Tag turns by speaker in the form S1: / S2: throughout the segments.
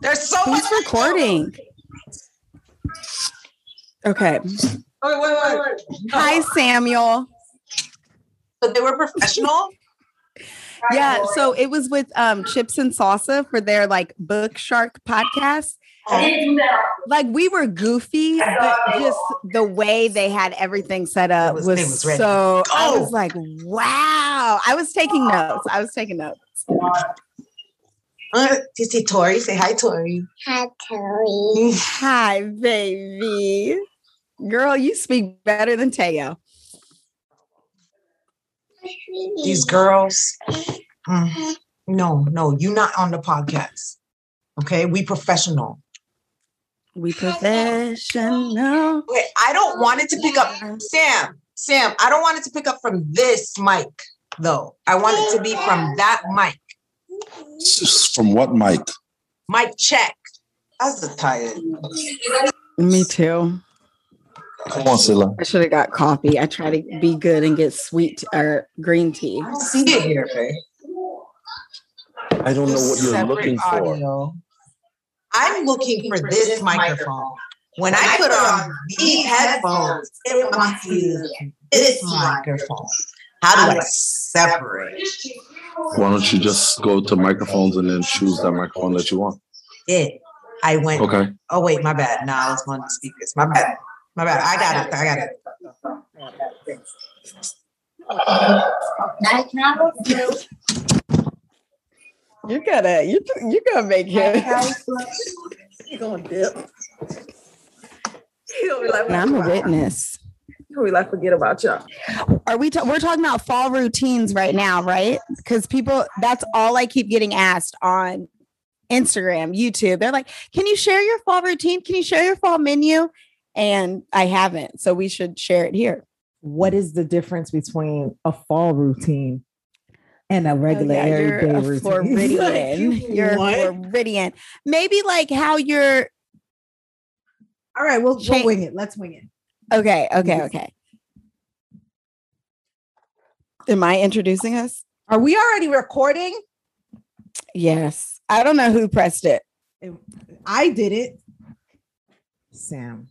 S1: There's so
S2: Who's
S1: much
S2: recording? Okay.
S1: Wait, wait, wait, wait.
S2: Hi, Samuel.
S1: So they were professional.
S2: Yeah, so it was with um Chips and Salsa for their like Book Shark podcast. Like we were goofy, but just the way they had everything set up
S1: It was-
S2: was,
S1: it was ready.
S2: so. I was like, wow. I was taking notes. I was taking notes.
S1: Uh, you see Tori? Say hi, Tori.
S3: Hi, Tori.
S2: Hi, baby. Girl, you speak better than Teo.
S1: These girls. Mm. No, no, you not on the podcast. Okay, we professional.
S2: We professional.
S1: Wait, I don't want it to pick up. Sam, Sam, I don't want it to pick up from this mic though. I want it to be from that mic.
S4: S- From what mic?
S1: Mic check. I was tired.
S2: Me too.
S4: Come on, Silla.
S2: I should have got coffee. I try to be good and get sweet or green tea.
S1: I don't see it here, babe.
S4: I don't know what you're
S1: Separate
S4: looking for.
S1: audio. I'm looking for this microphone. When I put on these headphones, it wants to use this microphone. How do I separate
S4: Why don't you just go to microphones and then choose that microphone that you want?
S1: Yeah, I went.
S4: Okay.
S1: Oh wait, my bad. No, I was going to speakers. My bad. My bad. I got it. I got it.
S2: You gotta, you you gotta make it.
S5: You gonna dip? He'll be like,
S2: And I'm a witness.
S5: He'll be like, forget about y'all.
S2: Are we? Ta- we're talking about fall routines right now, right? Because people, that's all I keep getting asked on Instagram, YouTube. They're like, "Can you share your fall routine? Can you share your fall menu?" And I haven't, so we should share it here.
S6: what is the difference between a fall routine and a regular
S2: Oh, yeah, you're a
S6: routine?
S2: Floridian. you're a
S6: What?
S2: Floridian. Maybe like how you're.
S6: All right, we'll, we'll wing it. Let's wing it.
S2: Okay, okay, okay. Am I introducing us?
S6: Are we already recording?
S2: Yes. I don't know who pressed it.
S6: I did it. Sam.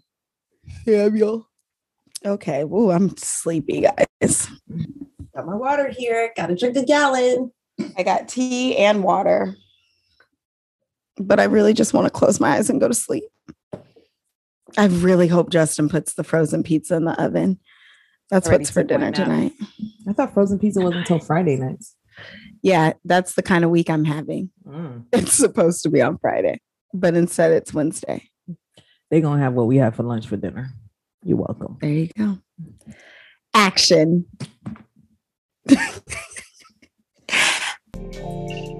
S2: Samuel. Okay. Ooh, I'm sleepy, guys.
S5: Got my water here. Got to drink a gallon.
S2: I got tea and water. But I really just want to close my eyes and go to sleep. I really hope Justin puts the frozen pizza in the oven. That's what's for dinner tonight.
S6: I thought frozen pizza wasn't until Friday nights.
S2: Yeah, that's the kind of week I'm having. Mm. It's supposed to be on Friday, but instead it's Wednesday.
S6: They're gonna have what we have for lunch for dinner. You're welcome.
S2: There you go. Action.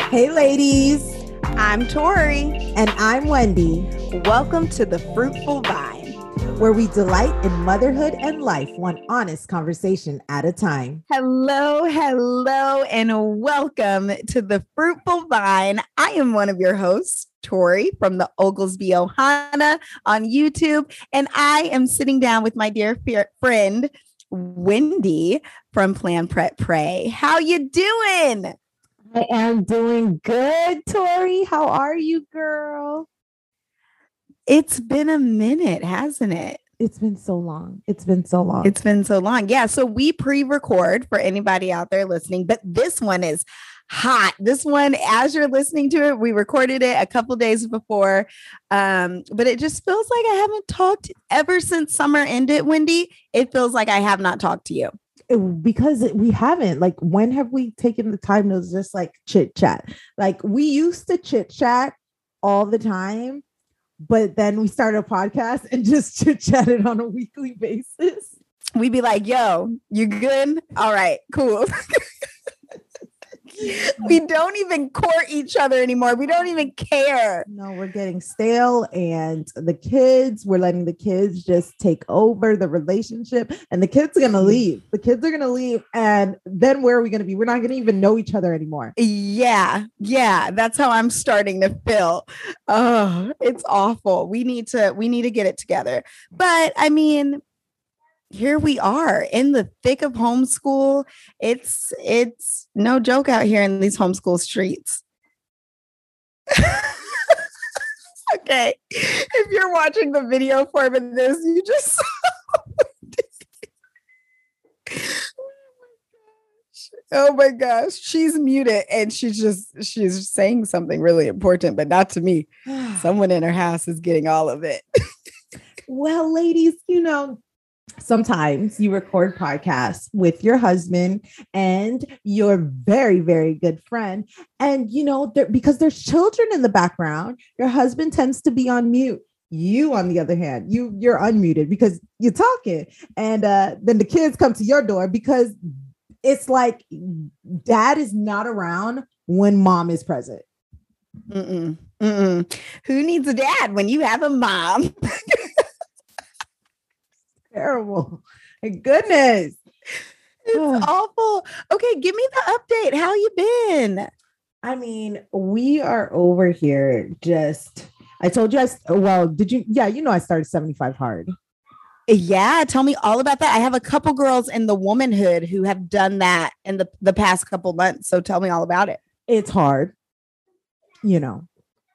S6: Hey ladies,
S2: I'm Tori.
S6: and I'm Wendy,
S2: Welcome to the Fruitful Vine.
S6: Where we delight in motherhood and life, one honest conversation at a time.
S2: Hello, hello, and welcome to the Fruitful Vine. I am one of your hosts, Tori from the Oglesby Ohana on YouTube, and I am sitting down with my dear friend Wendy from Plan Prep Pray. How you doing?
S6: I am doing good, Tori. How are you, girl?
S2: It's been a minute, hasn't it?
S6: It's been so long. It's been so long.
S2: It's been so long. Yeah. So we pre record for anybody out there listening, but this one is hot. This one, as you're listening to it, we recorded it a couple days before. Um, but it just feels like I haven't talked ever since summer ended, Wendy. It feels like I have not talked to you.
S6: it- because we haven't like when have we taken the time to just like chit chat like we used to chit chat all the time but then we started a podcast and just chit chatted on a weekly basis
S2: We'd be like, yo, you good? All right, cool. we don't even court each other anymore. We don't even care.
S6: no we're getting stale and the kids we're letting the kids just take over the relationship and the kids are gonna mm-hmm. leave the kids are gonna leave and then where are we gonna be we're not gonna even know each other anymore
S2: Yeah, yeah, that's how I'm starting to feel. Oh, it's awful. We need to we need to get it together. But I mean, here we are in the thick of homeschool. It's it's no joke out here in these homeschool streets. okay. If you're watching the video form of this, you just oh, oh my gosh, she's muted and she's just she's saying something really important, but not to me. Someone in her house is getting all of it.
S6: well, ladies, you know, sometimes you record podcasts with your husband and your very very good friend and you know because there's children in the background your husband tends to be on mute you on the other hand you you're unmuted because you're talking and uh then the kids come to your door because it's like dad is not around when mom is present
S2: Mm-mm, mm-mm. Who needs a dad when you have a mom?
S6: terrible my goodness
S2: It's awful. Okay, give me the update. How you been?
S6: I mean, we are over here just. I told you I well, did you? Yeah, you know I started 75 hard.
S2: Yeah, tell me all about that. I have a couple girls in the womanhood who have done that in the, the past couple months. So tell me all about it.
S6: It's hard. You know.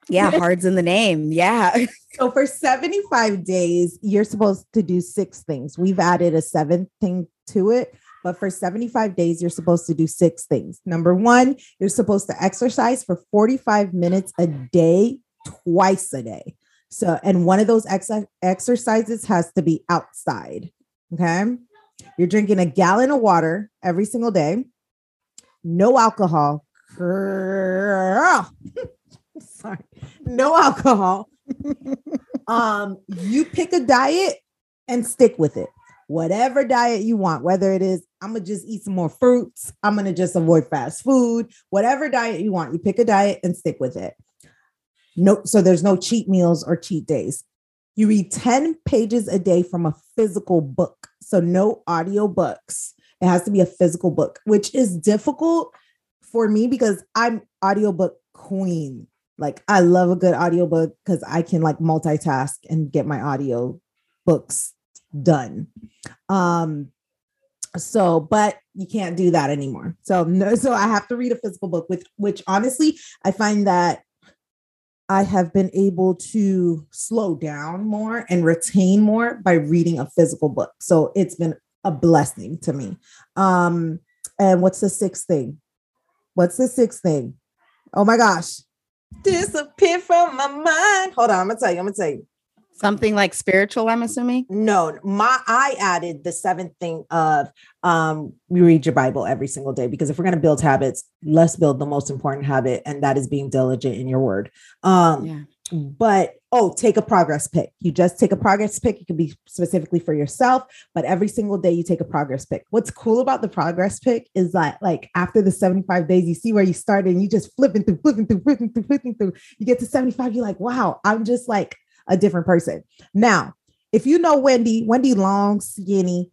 S2: Yeah, hard's in the name. Yeah.
S6: So for 75 days, you're supposed to do six things. We've added a seventh thing to it, but for 75 days, you're supposed to do six things. Number 1, you're supposed to exercise for 45 minutes a day, twice a day. So, and one of those ex- exercises has to be outside. Okay. You're drinking a gallon of water every single day, no alcohol. Girl. Sorry, no alcohol. um, you pick a diet and stick with it. Whatever diet you want, whether it is, I'm gonna just eat some more fruits, I'm gonna just avoid fast food, whatever diet you want, you pick a diet and stick with it. No, so there's no cheat meals or cheat days. You read 10 pages a day from a physical book. So no audio books. It has to be a physical book, which is difficult for me because I'm audiobook queen. Like I love a good audiobook because I can like multitask and get my audio books done. Um so but you can't do that anymore. So no so I have to read a physical book with which honestly I find that I have been able to slow down more and retain more by reading a physical book. So it's been a blessing to me. Um and what's the sixth thing? What's the sixth thing? Oh my gosh. Disappear from my mind. Hold on, I'm gonna tell you. I'm gonna tell you.
S2: Something like spiritual, I'm assuming.
S6: No, my I added the seventh thing of um we read your Bible every single day because if we're gonna build habits, let's build the most important habit, and that is being diligent in your word. Um,
S2: Yeah.
S6: but oh, take a progress pic. You just take a progress pic. It can be specifically for yourself, but every single day you take a progress pic. What's cool about the progress pic is that, like, after the 75 days, you see where you started and you just flipping through, flipping through, flipping through, flipping through. You get to 75, you're like, wow, I'm just like a different person. Now, if you know Wendy, Wendy long, skinny,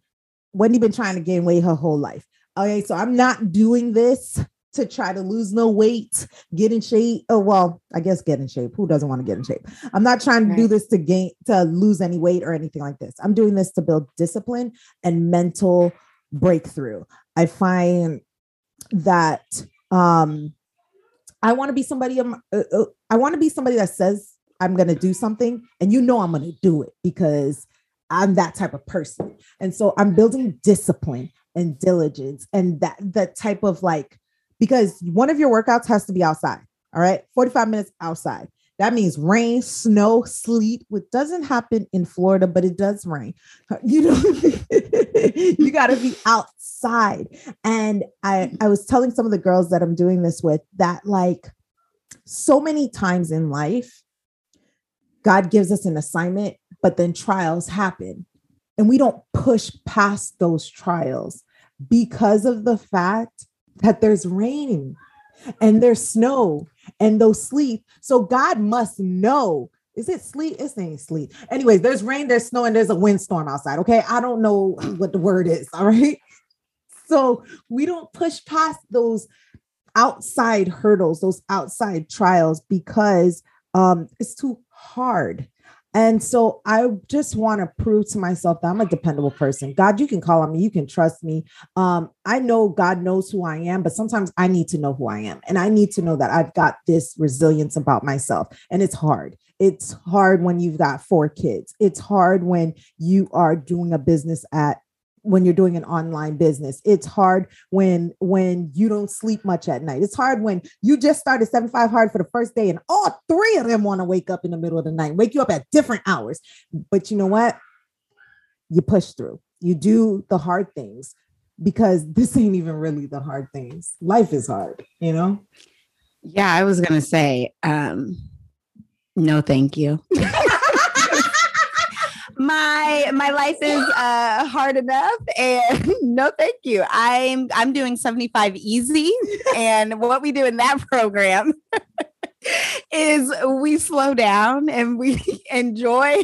S6: Wendy been trying to gain weight her whole life. Okay, so I'm not doing this to try to lose no weight, get in shape. Oh, well, I guess get in shape. Who doesn't want to get in shape? I'm not trying to do this to gain to lose any weight or anything like this. I'm doing this to build discipline and mental breakthrough. I find that um I want to be somebody um, uh, uh, I want to be somebody that says I'm going to do something and you know I'm going to do it because I'm that type of person. And so I'm building discipline and diligence and that that type of like because one of your workouts has to be outside. All right. 45 minutes outside. That means rain, snow, sleet, which doesn't happen in Florida, but it does rain. You know, you got to be outside. And I, I was telling some of the girls that I'm doing this with that, like, so many times in life, God gives us an assignment, but then trials happen. And we don't push past those trials because of the fact that there's rain and there's snow and those sleet. So God must know. Is it sleet? It's ain't sleet. Anyways, there's rain, there's snow, and there's a windstorm outside. Okay. I don't know what the word is. All right. So we don't push past those outside hurdles, those outside trials because um it's too hard. And so I just want to prove to myself that I'm a dependable person. God, you can call on me, you can trust me. Um, I know God knows who I am, but sometimes I need to know who I am. And I need to know that I've got this resilience about myself. And it's hard. It's hard when you've got four kids. It's hard when you are doing a business at when you're doing an online business. It's hard when when you don't sleep much at night. It's hard when you just started 75 hard for the first day and all three of them want to wake up in the middle of the night wake you up at different hours. But you know what? You push through. You do the hard things because this ain't even really the hard things. Life is hard you know?
S2: Yeah, I was gonna say, um, no, thank you. my my life is uh hard enough and no thank you. I'm i'm doing 75 easy and what we do in that program is we slow down and we enjoy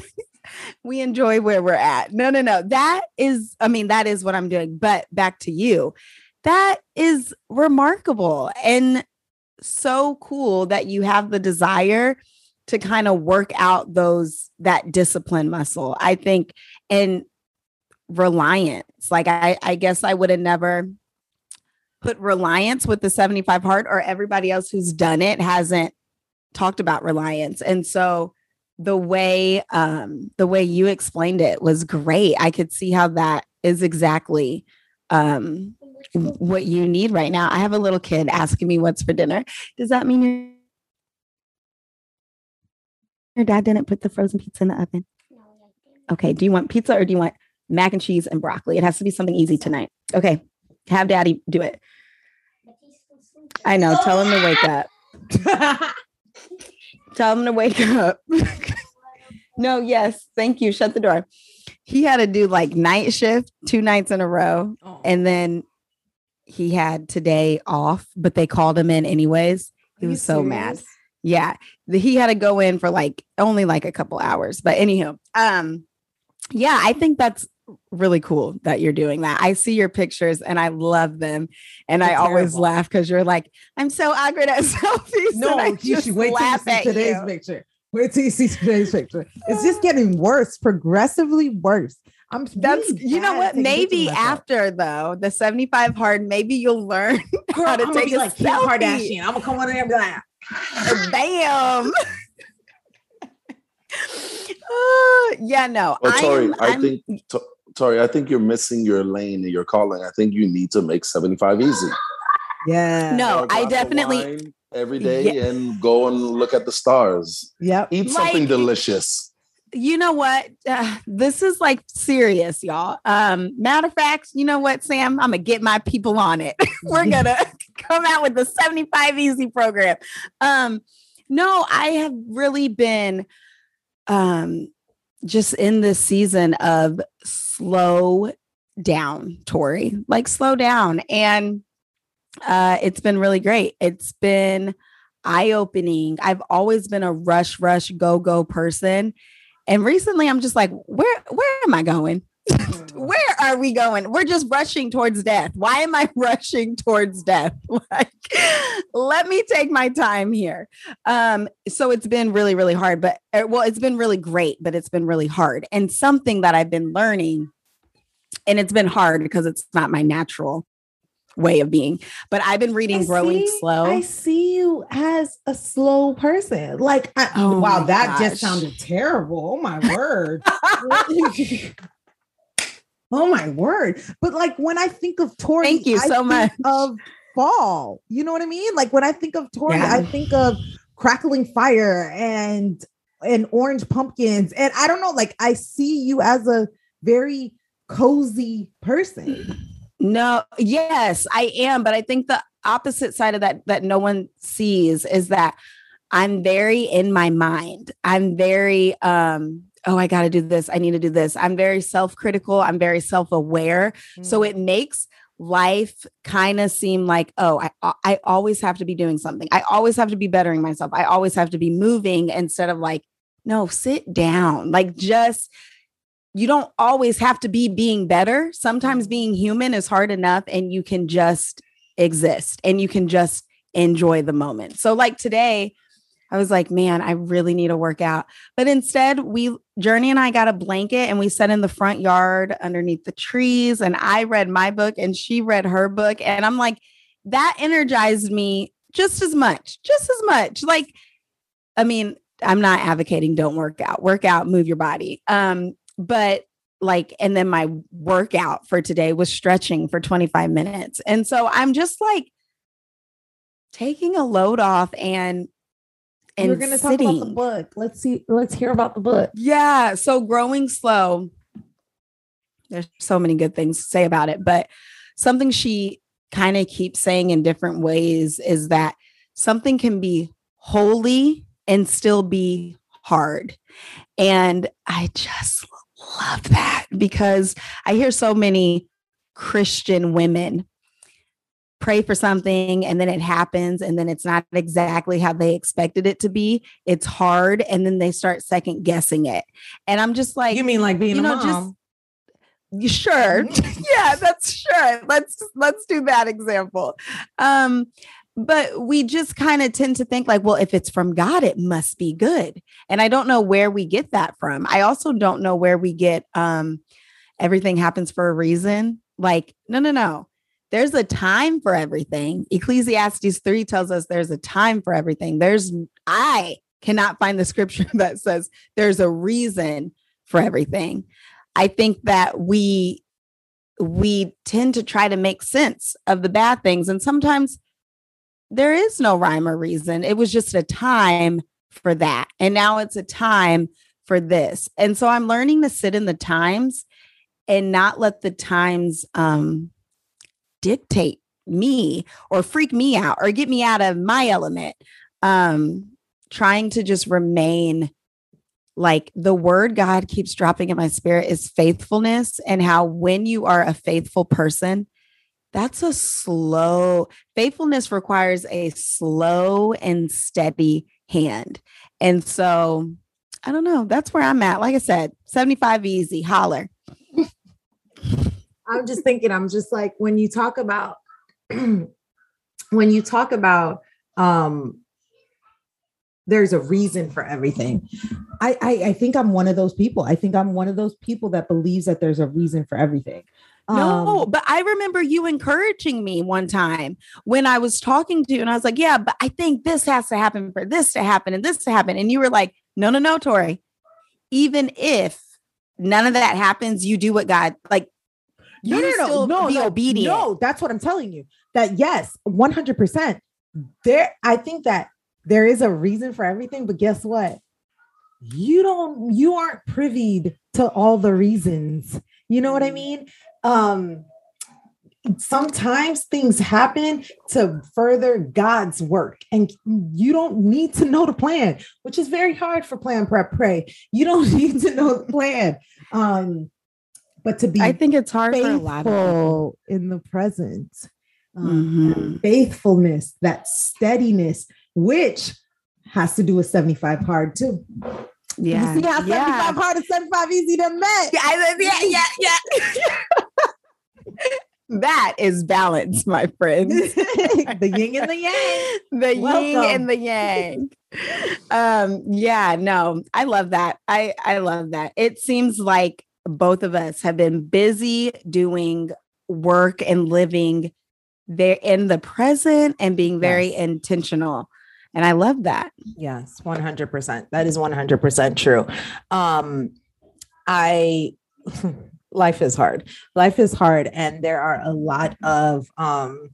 S2: we enjoy where we're at. No no no. That is i mean that is what i'm doing. But back to you. That is remarkable and so cool that you have the desire to kind of work out those that discipline muscle. I think and reliance like i i guess i would have never put reliance with the 75 hard or everybody else who's done it hasn't talked about reliance. And so the way um the way you explained it was great. I could see how that is exactly um what you need right now. I have a little kid asking me what's for dinner. Does that mean you're your dad didn't put the frozen pizza in the oven. Okay. Do you want pizza or do you want mac and cheese and broccoli? It has to be something easy tonight. Okay. Have daddy do it. I know. Tell him to wake up. Tell him to wake up. no, yes. Thank you. Shut the door. He had to do like night shift two nights in a row. And then he had today off, but they called him in anyways. He was so mad. Yeah. The- He had to go in for like only like a couple hours. But anywho, um, yeah, I think that's really cool that you're doing that. I see your pictures and I love them. And I
S6: They're
S2: always
S6: terrible.
S2: laugh because you're like, I'm so awkward at selfies. and I
S6: No, you should wait till you see today's
S2: you.
S6: picture. Wait till you see today's picture. It's just getting worse, progressively worse. I'm
S2: That's
S6: really
S2: you know what? Maybe
S6: pictures of
S2: after though, the 75 hard, maybe you'll learn
S6: Girl,
S2: how to
S6: I'm
S2: take
S6: be
S2: a
S6: like Kim
S2: selfie.
S6: Kardashian. I'm gonna come on there and be like,
S2: Bam. Oh, yeah, no.
S4: Well,
S2: I'm,
S4: I
S2: I'm-
S4: think To- Tori, I think you're missing your lane and your calling. I think you need to make 75 easy.
S6: yeah,
S2: No,
S4: Pour a
S2: I
S4: glass of
S2: definitely
S4: wine every day and go and look at the stars.
S6: Yeah.
S4: Eat something
S2: Like-
S4: delicious.
S2: you know what? Uh, this is like serious, y'all. Um, matter of fact, you know what, Sam? I'm gonna get my people on it. We're gonna come out with the 75 easy program. Um, no, I have really been um just in this season of slow down, Tori. Like slow down. And uh it's been really great. It's been eye-opening. I've always been a rush, rush, go, go person. And recently I'm just like, where where am I going? where are we going? We're just rushing towards death. Why am I rushing towards death? Like, let me take my time here. Um, so it's been really, really hard, but uh, well, it's been really great, but it's been really hard. And something that I've been learning, and it's been hard because it's not my natural way of being, but I've been reading
S6: I
S2: Growing
S6: see-
S2: Slow.
S6: I see you as a slow person. Like, I,
S2: Oh
S6: wow, that just sounded terrible. Oh my word. Oh my word. But like when I think of Tori,
S2: Thank you
S6: I
S2: so much.
S6: Of fall. You know what I mean? Like when I think of Tori,
S2: Yeah.
S6: I think of crackling fire and and orange pumpkins. And I don't know, like I see you as a very cozy person.
S2: No, yes, I am, but I think the opposite side of that that no one sees is that I'm very in my mind. I'm very um oh, I got to do this. I need to do this. I'm very self-critical. I'm very self-aware. So
S6: Mm.
S2: it makes life kind of seem like, oh, I I always have to be doing something. I always have to be bettering myself. I always have to be moving instead of like, no, sit down. Like just you don't always have to be being better. Sometimes being human is hard enough and you can just exist and you can just enjoy the moment. So like today, I was like, man, I really need to work out. But instead, we, Journey and I got a blanket and we sat in the front yard underneath the trees. And I read my book and she read her book. And I'm like, that energized me just as much, just as much. Like, I mean, I'm not advocating don't work out, work out, move your body. Um, but like, and then my workout for today was stretching for 25 minutes. And so I'm just like taking a load off and and
S6: We're gonna talk about the book. Let's see. Let's hear about the book.
S2: Yeah. So growing slow. There's so many good things to say about it, but something she kind of keeps saying in different ways is that something can be holy and still be hard. And I just love that because I hear so many Christian women pray for something and then it happens and then it's not exactly how they expected it to be. It's hard and then they start second guessing it. And I'm just like
S6: you mean like being
S2: you
S6: a
S2: know,
S6: mom?
S2: just sure. yeah, that's sure. Let's let's do that example. Um but we just kind of tend to think like, well, if it's from God, it must be good. And I don't know where we get that from. I also don't know where we get um everything happens for a reason. Like, no, no, no. There's a time for everything. Ecclesiastes 3 tells us there's a time for everything. There's I cannot find the scripture that says there's a reason for everything. I think that we we tend to try to make sense of the bad things and sometimes there is no rhyme or reason. It was just a time for that. And now it's a time for this. And so I'm learning to sit in the times and not let the times um dictate me or freak me out or get me out of my element. Um trying to just remain like the word God keeps dropping in my spirit is faithfulness, and how when you are a faithful person, that's a slow faithfulness requires a slow and steady hand. And so I don't know. That's where I'm at. Like I said, 75 easy, holler.
S6: I'm just thinking, I'm just like when you talk about when you talk about um there's a reason for everything. I, I I think I'm one of those people. I think I'm one of those people that believes that there's a reason for everything.
S2: No,
S6: Um,
S2: but I remember you encouraging me one time when I was talking to you, and I was like, Yeah, but I think this has to happen for this to happen and this to happen. And you were like, No, no, no, Tori. Even if none of that happens, you do what God like. You
S6: no, no,
S2: still
S6: no,
S2: be
S6: no,
S2: obedient.
S6: No, that's what I'm telling you. That yes, 100. percent There, I think that there is a reason for everything, but guess what? You don't. You aren't privy to all the reasons. You know what I mean? Um, sometimes things happen to further God's work, and you don't need to know the plan, which is very hard for plan prep pray. You don't need to know the plan. Um, but to be
S2: I think it's hard for a lot of people.
S6: in the present. Um,
S2: Mhm.
S6: Faithfulness, that steadiness, which has to do with 75 hard too.
S2: Yeah.
S6: You see how 75
S2: yeah.
S6: hard and 75 easy to met.
S2: Yeah, yeah, yeah, yeah. that is balance, my friends.
S6: the yin and the yang.
S2: the yin and the yang. Um, yeah, no, I love that. I I love that. It seems like both of us have been busy doing work and living there in the present and being very
S6: Yes.
S2: intentional. And I love that.
S6: Yes, 100%. That is 100% true. Um I life is hard. Life is hard and there are a lot of um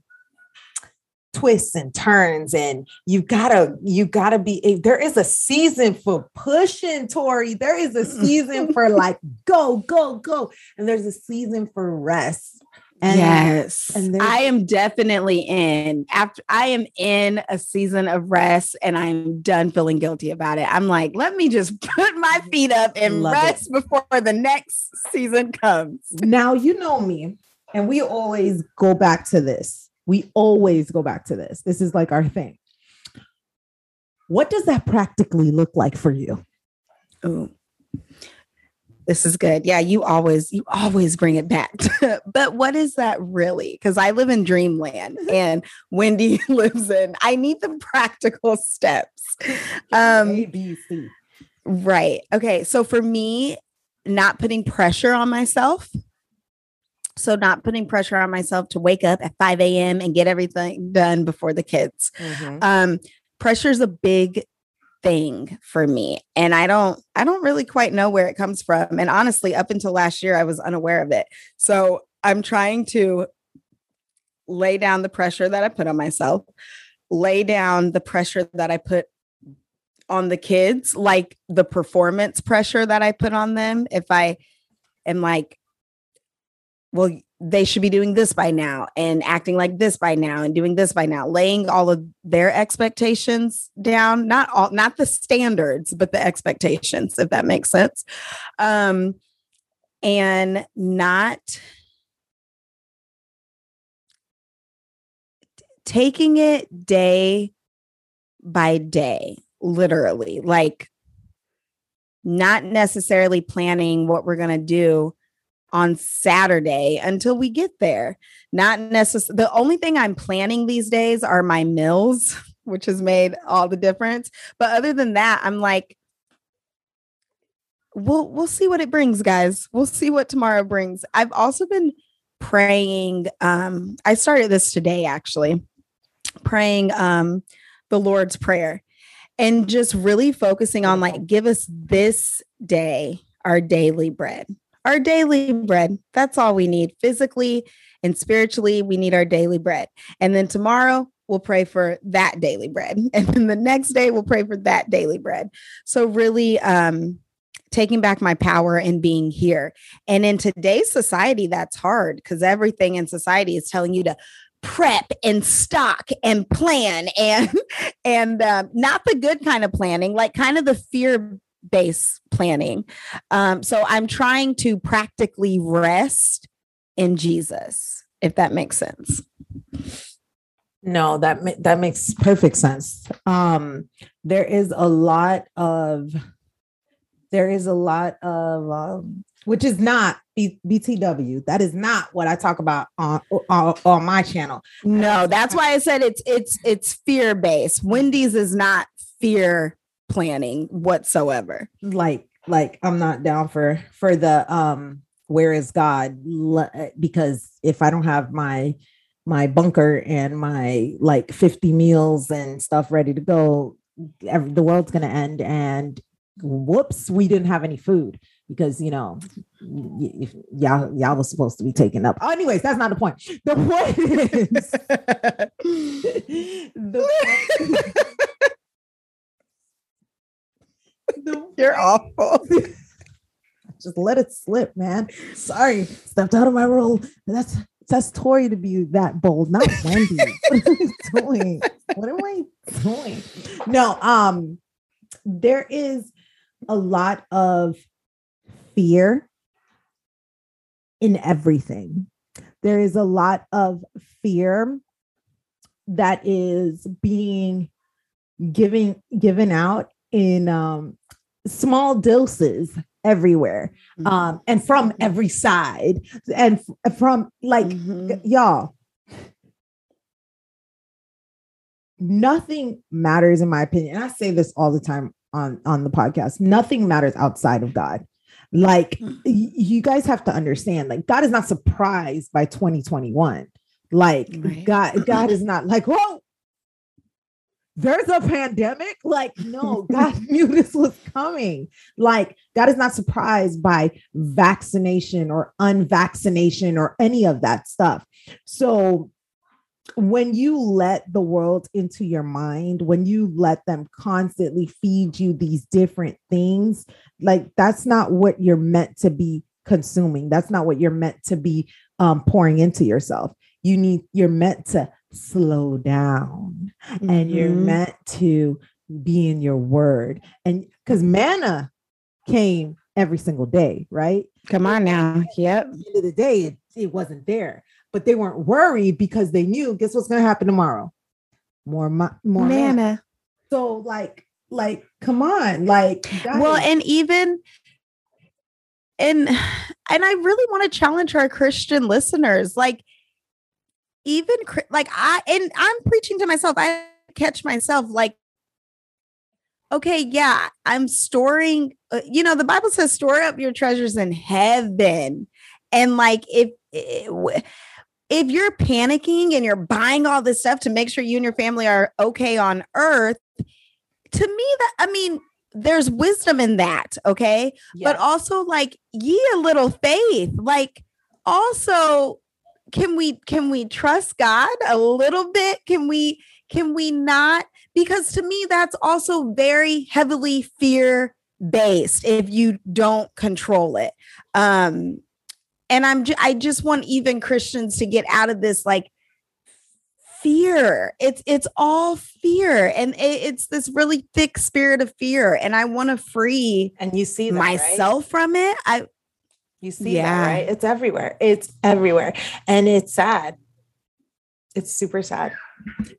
S6: twists and turns and you gotta you gotta be a- there is a season for pushing tori there is a mm. season for like go go go and there's a season for rest and
S2: yes.
S6: and
S2: I am definitely in after I am in a season of rest and I'm done feeling guilty about it. I'm like, let me just put my feet up and
S6: Love it.
S2: rest before the next season comes.
S6: now you know me and we always go back to this we always go back to this this is like our thing what does that practically look like for you
S2: Ooh. This is good. Yeah, you always you always bring it back. but what is that really? Because I live in dreamland and Wendy lives in. I need the practical steps. Um,
S6: A, B, C.
S2: Right. Okay. So for me, not putting pressure on myself. So not putting pressure on myself to wake up at 5 a.m. and get everything done before the kids. Um, pressure is a big thing for me. And I don't I don't really quite know where it comes from. And honestly, up until last year, I was unaware of it. So I'm trying to lay down the pressure that I put on myself, lay down the pressure that I put on the kids, like the performance pressure that I put on them. If I am like, well, they should be doing this by now and acting like this by now and doing this by now, laying all of their expectations down, not all, not the standards, but the expectations, if that makes sense. Um, and not taking it day by day, literally, like not necessarily planning what we're going to do on Saturday until we get there. Not necessarily the only thing I'm planning these days are my meals, which has made all the difference. But other than that, I'm like, we'll we'll see what it brings, guys. We'll see what tomorrow brings. I've also been praying. Um, I started this today actually, praying um the Lord's Prayer and just really focusing on like, give us this day our daily bread our daily bread. That's all we need physically and spiritually. We need our daily bread. And then tomorrow, we'll pray for that daily bread. And then the next day, we'll pray for that daily bread. So, really, um, taking back my power and being here. And in today's society, that's hard because everything in society is telling you to prep and stock and plan and and uh, not the good kind of planning like kind of the fear base planning. Um, so I'm trying to practically rest in Jesus, if that makes sense.
S6: No, that ma- that makes perfect sense. Um, there is a lot of there is a lot of um, which is not B- BTW. That is not what I talk about on, on on my channel.
S2: No, that's why I said it's it's it's fear based. Wendy's is not fear planning whatsoever.
S6: Like like I'm not down for for the um where is God because if I don't have my my bunker and my like 50 meals and stuff ready to go, every, the world's gonna end and whoops, we didn't have any food because you know y- y'all y'all was supposed to be taken up. Oh, anyways, that's not the point. The point is the
S2: You're awful.
S6: just let it slip, man. Sorry, stepped out of my role. That's that's Tori to be that bold, not Wendy. what am I doing? What am I doing? No, um, there is a lot of fear in everything. There is a lot of fear that is being given given out in um small doses everywhere um and from every side and from like
S2: Mhm.
S6: y'all. Nothing matters in my opinion and i say this all the time on on the podcast nothing matters outside of god. Like y- you guys have to understand like god is not surprised by 2021 like
S2: Right.
S6: god god is not like whoa there's a pandemic like no god knew this was coming like god is not surprised by vaccination or unvaccination or any of that stuff so when you let the world into your mind, when you let them constantly feed you these different things, like that's not what you're meant to be consuming. That's not what you're meant to be um, pouring into yourself. You need, you're meant to slow down and you're
S2: Mhm.
S6: meant to be in your word. And because manna came every single day, right?
S2: Come on now. Yep.
S6: At the end of the day, it, it wasn't there. But they weren't worried because they knew, guess what's going to happen tomorrow? More, mo- more manna.
S2: Manna.
S6: So, like, like, come on, like,
S2: Well,
S6: guys,
S2: and even and and I really want to challenge our Christian listeners like even like I and I'm preaching to myself I catch myself like okay yeah I'm storing uh, you know the Bible says store up your treasures in heaven. And like if if you're panicking and you're buying all this stuff to make sure you and your family are okay on earth to me that I mean there's wisdom in that okay? But also like ye a little faith like also can we can we trust god a little bit? Can we can we not? Because to me that's also very heavily fear based if you don't control it. Um and i'm i just want even christians to get out of this like fear. It's it's all fear. And it, it's this really thick spirit of fear. And i want to free
S5: And you see that, right?
S2: myself from it. I
S5: You see
S2: Yeah.
S5: that, right? It's everywhere. It's everywhere. And it's sad. It's super sad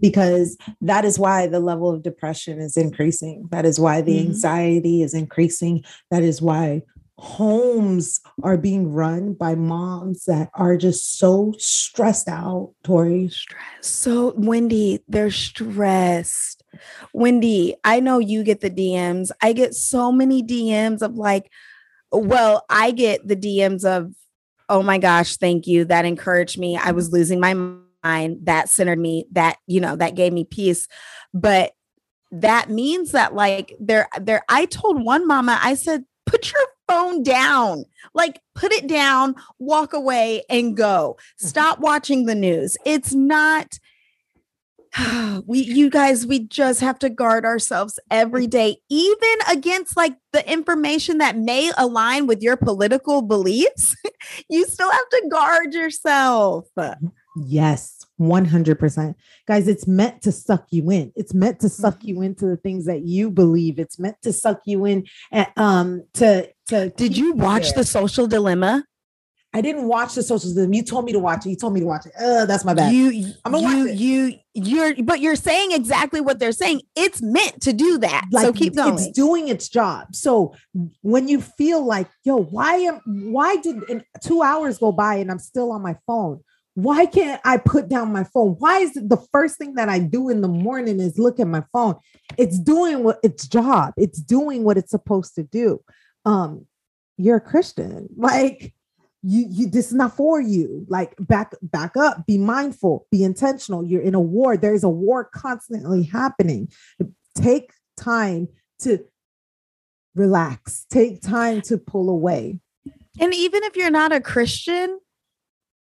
S5: because that is why the level of depression is increasing. That is why the
S2: Mhm.
S6: anxiety is increasing. That is why homes are being run by moms that are just so stressed out, Tori. Stress.
S2: So, Wendy, they're stressed. Wendy, I know you get the DMs. I get so many DMs of like, well, I get the DMs of, oh my gosh, thank you. That encouraged me. I was losing my mind. That centered me. That, you know, that gave me peace. But that means that like there, there, I told one mama, I said, put your phone down. Like put it down, walk away and go. Mm-hmm. Stop watching the news. It's not we you guys we just have to guard ourselves every day even against like the information that may align with your political beliefs you still have to guard yourself
S6: Yes, 100%. Guys, it's meant to suck you in. It's meant to suck
S2: Mm-hmm.
S6: you into the things that you believe. It's meant to suck you in and um to to
S2: did you watch
S6: there.
S2: the social dilemma
S6: I didn't watch the socialism. You told me to watch it. You told me to watch it. Uh, that's my bad.
S2: you
S6: I'm gonna
S2: you
S6: watch it.
S2: you you're but you're saying exactly what they're saying it's meant to do that so keep going
S6: It's doing its job. So when you feel like, yo, why am why did two hours go by and I'm still on my phone? Why can't I put down my phone? Why is it the first thing that I do in the morning is look at my phone? It's doing what its job. It's doing what it's supposed to do. Um, you're a Christian. Like you, you this is not for you. Like back, back up, be mindful, be intentional. You're in a war. There is a war constantly happening. Take time to relax, take time to pull away.
S2: And even if you're not a Christian,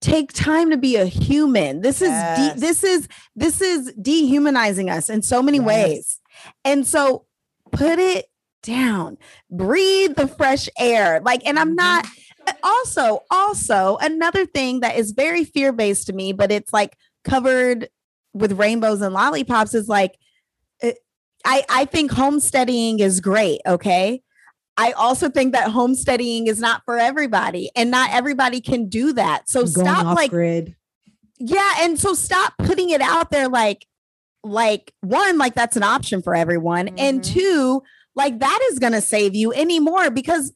S2: take time to be a human. This is
S5: Yes.
S2: de- this is this is dehumanizing us in so many
S6: Yes.
S2: ways. And so put it down. Breathe the fresh air. Like and I'm not mm-hmm. Also also another thing that is very fear-based to me, but it's like covered with rainbows and lollipops is like it- I I think homesteading is great, okay? I also think that homesteading is not for everybody and not everybody can do that. So
S6: Going
S2: stop like
S6: grid.
S2: yeah, and so stop putting it out there like like one like that's an option for everyone and
S5: Mhm.
S2: two like that is going to save you anymore because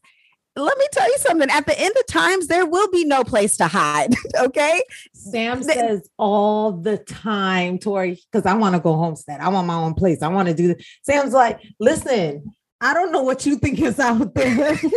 S2: let me tell you something at the end of times there will be no place to hide, okay?
S6: Sam says all the time, Tori, because I want to go homestead. I want my own place. I want to do this. Sam's like, listen, I don't know what you think is out there.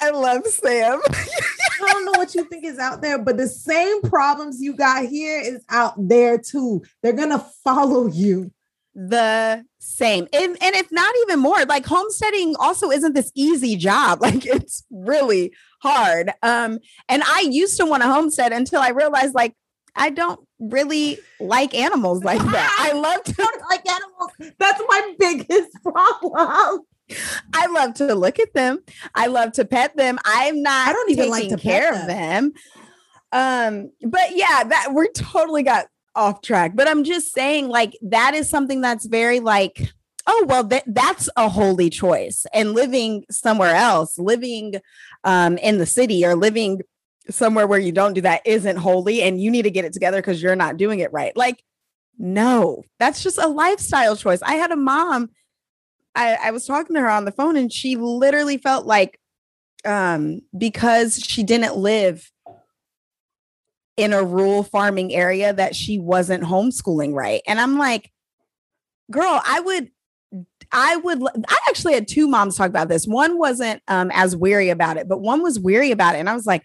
S2: I love Sam.
S6: I don't know what you think is out there, but the same problems you got here is out there too. They're gonna follow you.
S2: the same and and if not even more like homesteading also isn't this easy job like it's really hard um and i used to want to homestead until i realized like i don't really like animals like that i love to
S6: like animals. That's my biggest problem.
S2: I love to look at them. I love to pet them. I'm not
S6: I don't even like to
S2: care of them. um but yeah that we're totally got off track. But i'm just saying like that is something that's very like oh well that, that's a holy choice. And living somewhere else living um in the city or living somewhere where you don't do that isn't holy and you need to get it together because you're not doing it right. Like No, that's just a lifestyle choice. I had a mom, I, I was talking to her on the phone, and she literally felt like um, because she didn't live in a rural farming area that she wasn't homeschooling right. And I'm like, girl, I would I would I actually had two moms talk about this. One wasn't um as weary about it, but one was weary about it. And I was like,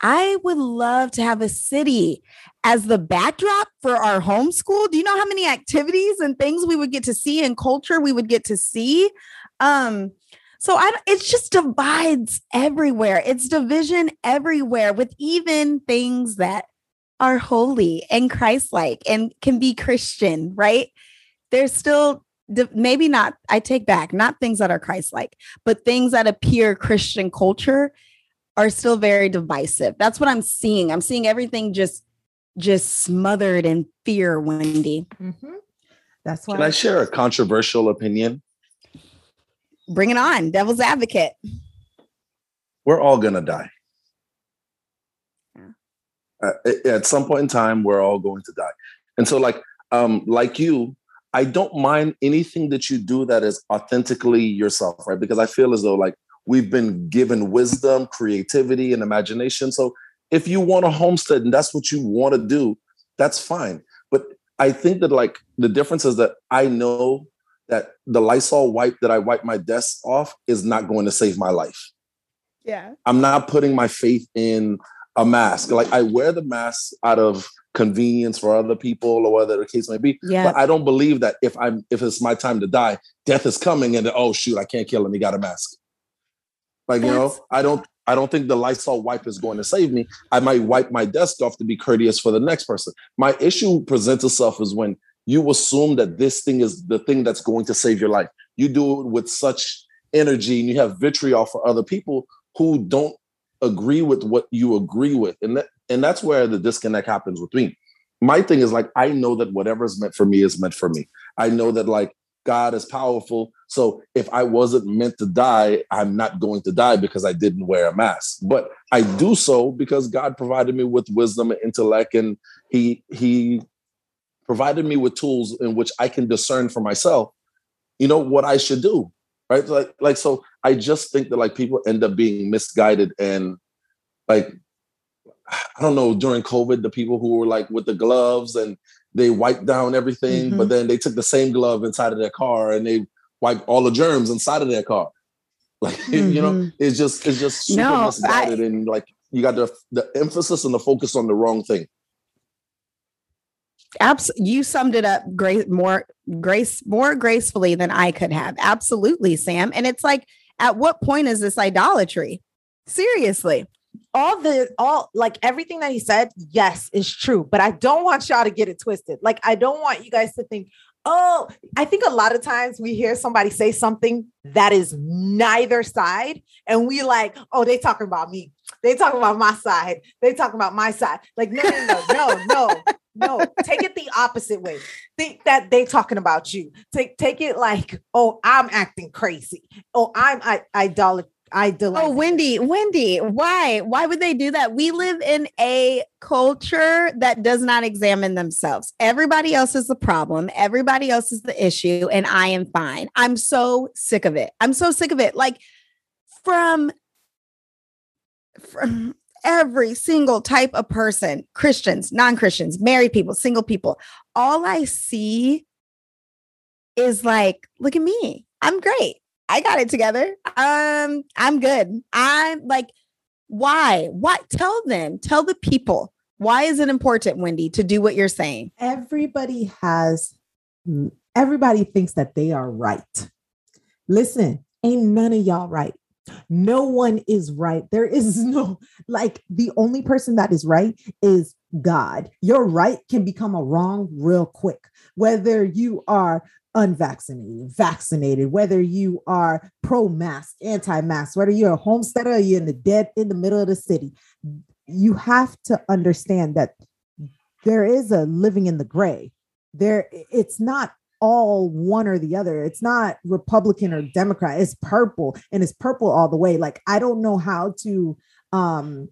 S2: I would love to have a city as the backdrop for our homeschool. Do you know how many activities and things we would get to see and culture we would get to see? Um, so I it's just divides everywhere. It's division everywhere with even things that are holy and Christ-like and can be Christian, right? There's still maybe not I take back not things that are Christ-like, but things that appear Christian culture are still very divisive. That's what I'm seeing. I'm seeing everything just just smothered in fear, Wendy.
S6: Mm-hmm. That's why.
S4: Can I share a controversial opinion?
S2: Bring it on, devil's advocate.
S4: We're all gonna die. Uh, at some point in time, we're all going to die, and so, like, um, like you, I don't mind anything that you do that is authentically yourself, right? Because I feel as though, like, we've been given wisdom, creativity, and imagination. So if you want to homestead and that's what you want to do, that's fine. But I think that like the difference is that I know that the Lysol wipe that I wipe my desk off is not going to save my life.
S2: Yeah.
S4: I'm not putting my faith in a mask. Like I wear the mask out of convenience for other people or whatever the case may be.
S2: Yeah.
S4: But I don't believe that if I'm if it's my time to die, death is coming and oh shoot, I can't kill him. He got a mask. Like, you know, I don't I don't think the Lysol wipe is going to save me. I might wipe my desk off to be courteous for the next person. My issue presents itself is when you assume that this thing is the thing that's going to save your life. You do it with such energy and you have vitriol for other people who don't agree with what you agree with. And that and that's where the disconnect happens with me. My thing is like I know that whatever is meant for me is meant for me. I know that like God is powerful. So if I wasn't meant to die, I'm not going to die because I didn't wear a mask. But I do so because God provided me with wisdom and intellect, and He He provided me with tools in which I can discern for myself, you know, what I should do. Right. Like, like so I just think that like people end up being misguided and like I don't know, during COVID, the people who were like with the gloves and they wiped down everything, mm-hmm. but then they took the same glove inside of their car and they wiped all the germs inside of their car. Like mm-hmm. you know, mm-hmm. it's just it's just super no, misguided I, and like you got the the emphasis and the focus on the wrong thing.
S2: Abs- you summed it up great more grace more gracefully than I could have. Absolutely, Sam. And it's like, at what point is this idolatry? Seriously
S5: all the all like everything that he said, yes, is true. But I don't want y'all to get it twisted. Like I don't want you guys to think, oh, I think a lot of times we hear somebody say something that is neither side, and we like, oh, they talking about me. They talking about my side. They talking about my side. Like, no, no, no, no, no. No, take it the opposite way. Think that they talking about you. Take take it like, oh, I'm acting crazy. Oh, I'm I, idolat I delight.
S2: Oh, Wendy, Wendy, why? Why would they do that? We live in a culture that does not examine themselves. Everybody else is the problem. Everybody else is the issue, and I am fine. I'm so sick of it. I'm so sick of it. Like from from every single type of person, Christians, non-Christians, married people, single people. All I see is like, look at me. I'm great. I got it together. Um, I'm good. I'm like, why? What? Tell them, tell the people. Why is it important, Wendy, to do what you're saying?
S6: Everybody has, everybody thinks that they are right. Listen, ain't none of y'all right. No one is right. There is no, like, the only person that is right is God. Your right can become a wrong real quick. Whether you are unvaccinated, vaccinated, whether you are pro-mask, anti-mask, whether you're a homesteader you're in the dead in the middle of the city, you have to understand that there is a living in the gray. There, it's not all one or the other. It's not Republican or Democrat. It's purple and it's purple all the way. Like I don't know how to um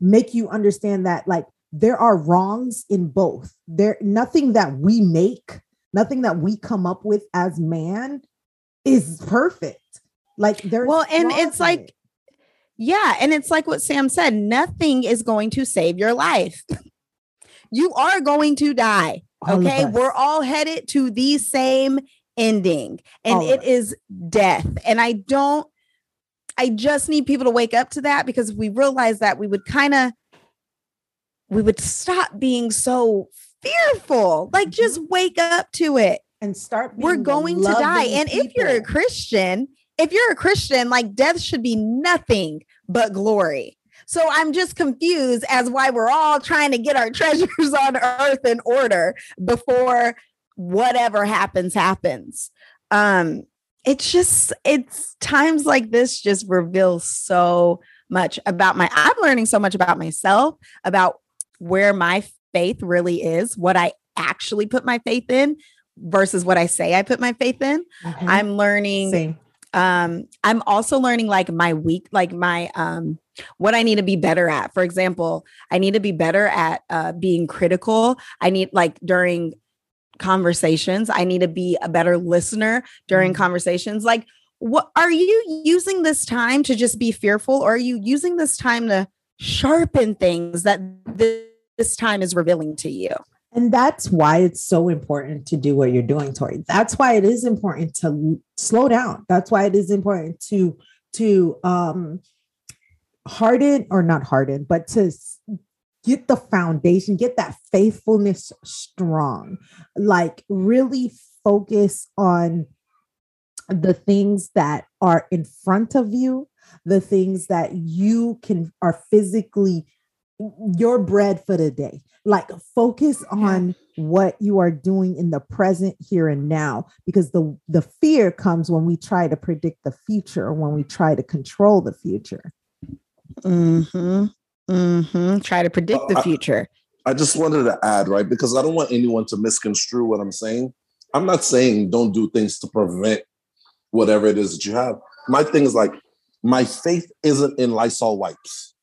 S6: make you understand that like there are wrongs in both. There nothing that we make, nothing that we come up with as man is perfect. Like there's
S2: Well, and it's like
S6: it.
S2: Yeah. And it's like what Sam said nothing is going to save your life. you are going to die.
S6: All
S2: Okay. We're all headed to the same ending, and
S6: All
S2: it is death. And I don't, I just need people to wake up to that because if we realize that we would kind of, we would stop being so fearful. Like just wake up to it
S6: and start
S2: we're going to die. And if you're a. Christian, if you're a Christian, like death should be nothing but glory. So I'm just confused as why we're all trying to get our treasures on earth in order before whatever happens happens. Um it's just it's times like this just reveal so much about my I'm learning so much about myself, about where my faith really is, what I actually put my faith in versus what I say I put my faith in.
S6: Mhm.
S2: I'm learning
S6: Same.
S2: um i'm also learning like my week like my um what i need to be better at for example i need to be better at uh being critical i need like during conversations i need to be a better listener during
S6: Mhm.
S2: conversations like what are you using this time to just be fearful or are you using this time to sharpen things that thi- this time is revealing to you
S6: And that's why it's so important to do what you're doing, Tori. That's why it is important to slow down. That's why it is important to to um harden or not harden, but to get the foundation, get that faithfulness strong. Like really focus on the things that are in front of you, the things that you can are physically your bread for the day. Like focus on what you are doing in the present here and now because the the fear comes when we try to predict the future or when we try to control the future.
S2: mm-hmm mm-hmm try to predict the
S4: Uh, I-
S2: future
S4: I just wanted to add, right? Because I don't want anyone to misconstrue what I'm saying. I'm not saying don't do things to prevent whatever it is that you have. My thing is like, my faith isn't in Lysol wipes.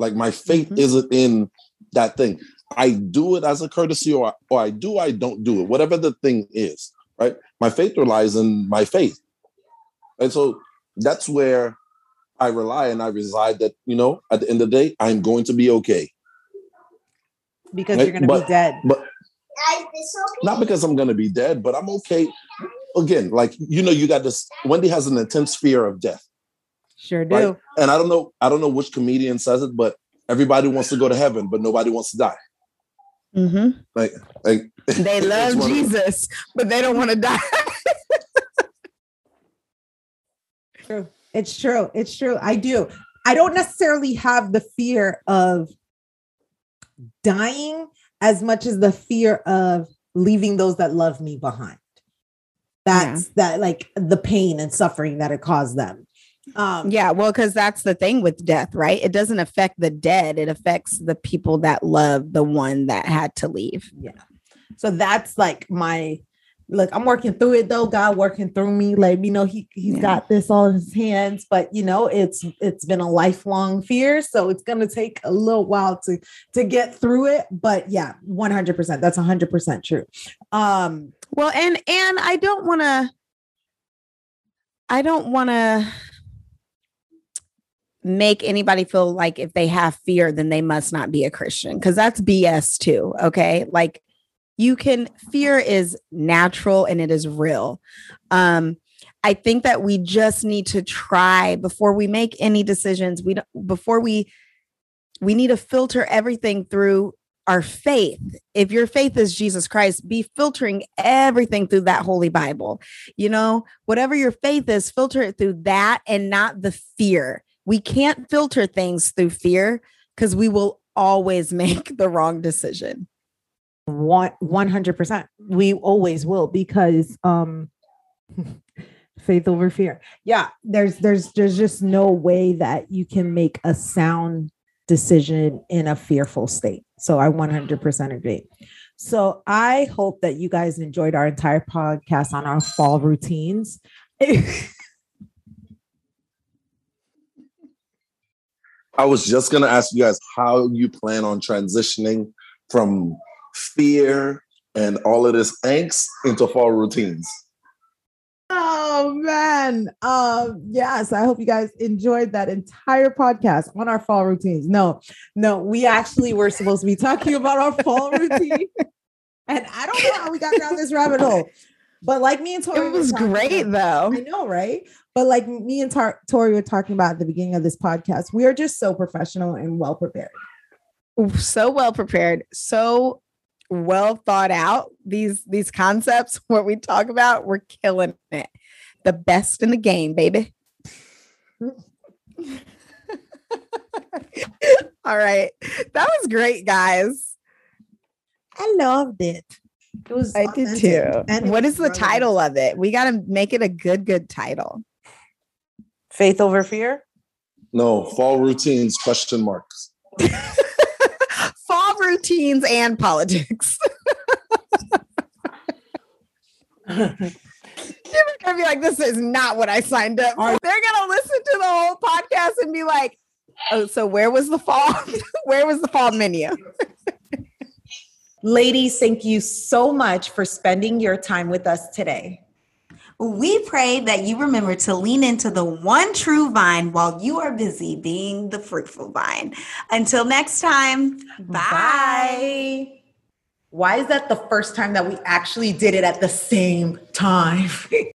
S4: Like, my faith
S2: Mhm.
S4: isn't in that thing. I do it as a courtesy, or, or I do, I don't do it, whatever the thing is, right? My faith relies in my faith. And so that's where I rely and I reside that, you know, at the end of the day, I'm going to be okay.
S5: because
S4: Right,
S5: you're going to be dead.
S4: But not because I'm gonna be dead, but I'm okay. Again, like you know, you got this. Wendy has an intense fear of death,
S5: Sure do.
S4: right? And I don't know, I don't know which comedian says it, but everybody wants to go to heaven, but nobody wants to die.
S2: mm-hmm.
S4: Like, like
S2: They love
S4: one of-
S2: Jesus, but they don't want to die.
S6: True. It's true. It's true. I do. I don't necessarily have the fear of dying as much as the fear of leaving those that love me behind. That's that like the pain and suffering that it caused them. Um
S2: yeah, well, because that's the thing with death, right? It doesn't affect the dead, it affects the people that love the one that had to leave. Yeah.
S6: So that's like my look, I'm working through it though. God working through me. Let me know he he's
S2: Yeah.
S6: got this all in his hands. But you know, it's it's been a lifelong fear. So it's gonna take a little while to to get through it. But yeah, 100%. That's 100% true. Um,
S2: Well, and and I don't want to I don't want to make anybody feel like if they have fear then they must not be a Christian cuz that's BS too, okay? Like you can fear is natural and it is real. Um I think that we just need to try before we make any decisions. We don't before we we need to filter everything through our faith. If your faith is Jesus Christ, be filtering everything through that holy Bible. You know, whatever your faith is, filter it through that and not the fear. We can't filter things through fear because we will always make the wrong decision.
S6: one 100%. We always will because um faith over fear. Yeah, there's there's there's just no way that you can make a sound decision in a fearful state. So I 100% agree. So I hope that you guys enjoyed our entire podcast on our fall routines.
S4: I was just gonna ask you guys how you plan on transitioning from fear and all of this angst into fall routines.
S6: Oh man. Um, yes, I hope you guys enjoyed that entire podcast on our fall routines. No, no, we actually were supposed to be talking about our fall routine. And I don't know how we got down this rabbit hole. But like me and Tori,
S2: It was great
S6: about-
S2: though.
S6: I know, right? But like me and Tar- Tori were talking about at the beginning of this podcast, we are just so professional and well prepared.
S2: So well prepared, so well thought out. These these concepts, what we talk about, we're killing it. The best in the game, baby. All right. That was great, guys.
S6: I loved it. It was
S2: I did too.
S6: and it
S2: What
S6: was
S2: is the
S6: relevant.
S2: title of it? We got to make it a good, good title.
S5: Faith over fear.
S4: No, fall routines question marks.
S2: Fall routines and politics. They're gonna be like, this is not what I signed up for. They're gonna listen to the whole podcast and be like, oh, so where was the fall? where was the fall menu?
S5: Ladies, thank you so much for spending your time with us today.
S1: We pray that you remember to lean into the one true vine while you are busy being the fruitful vine. Until next time, bye.
S5: Bye. Why is that the first time that we actually did it at the same time?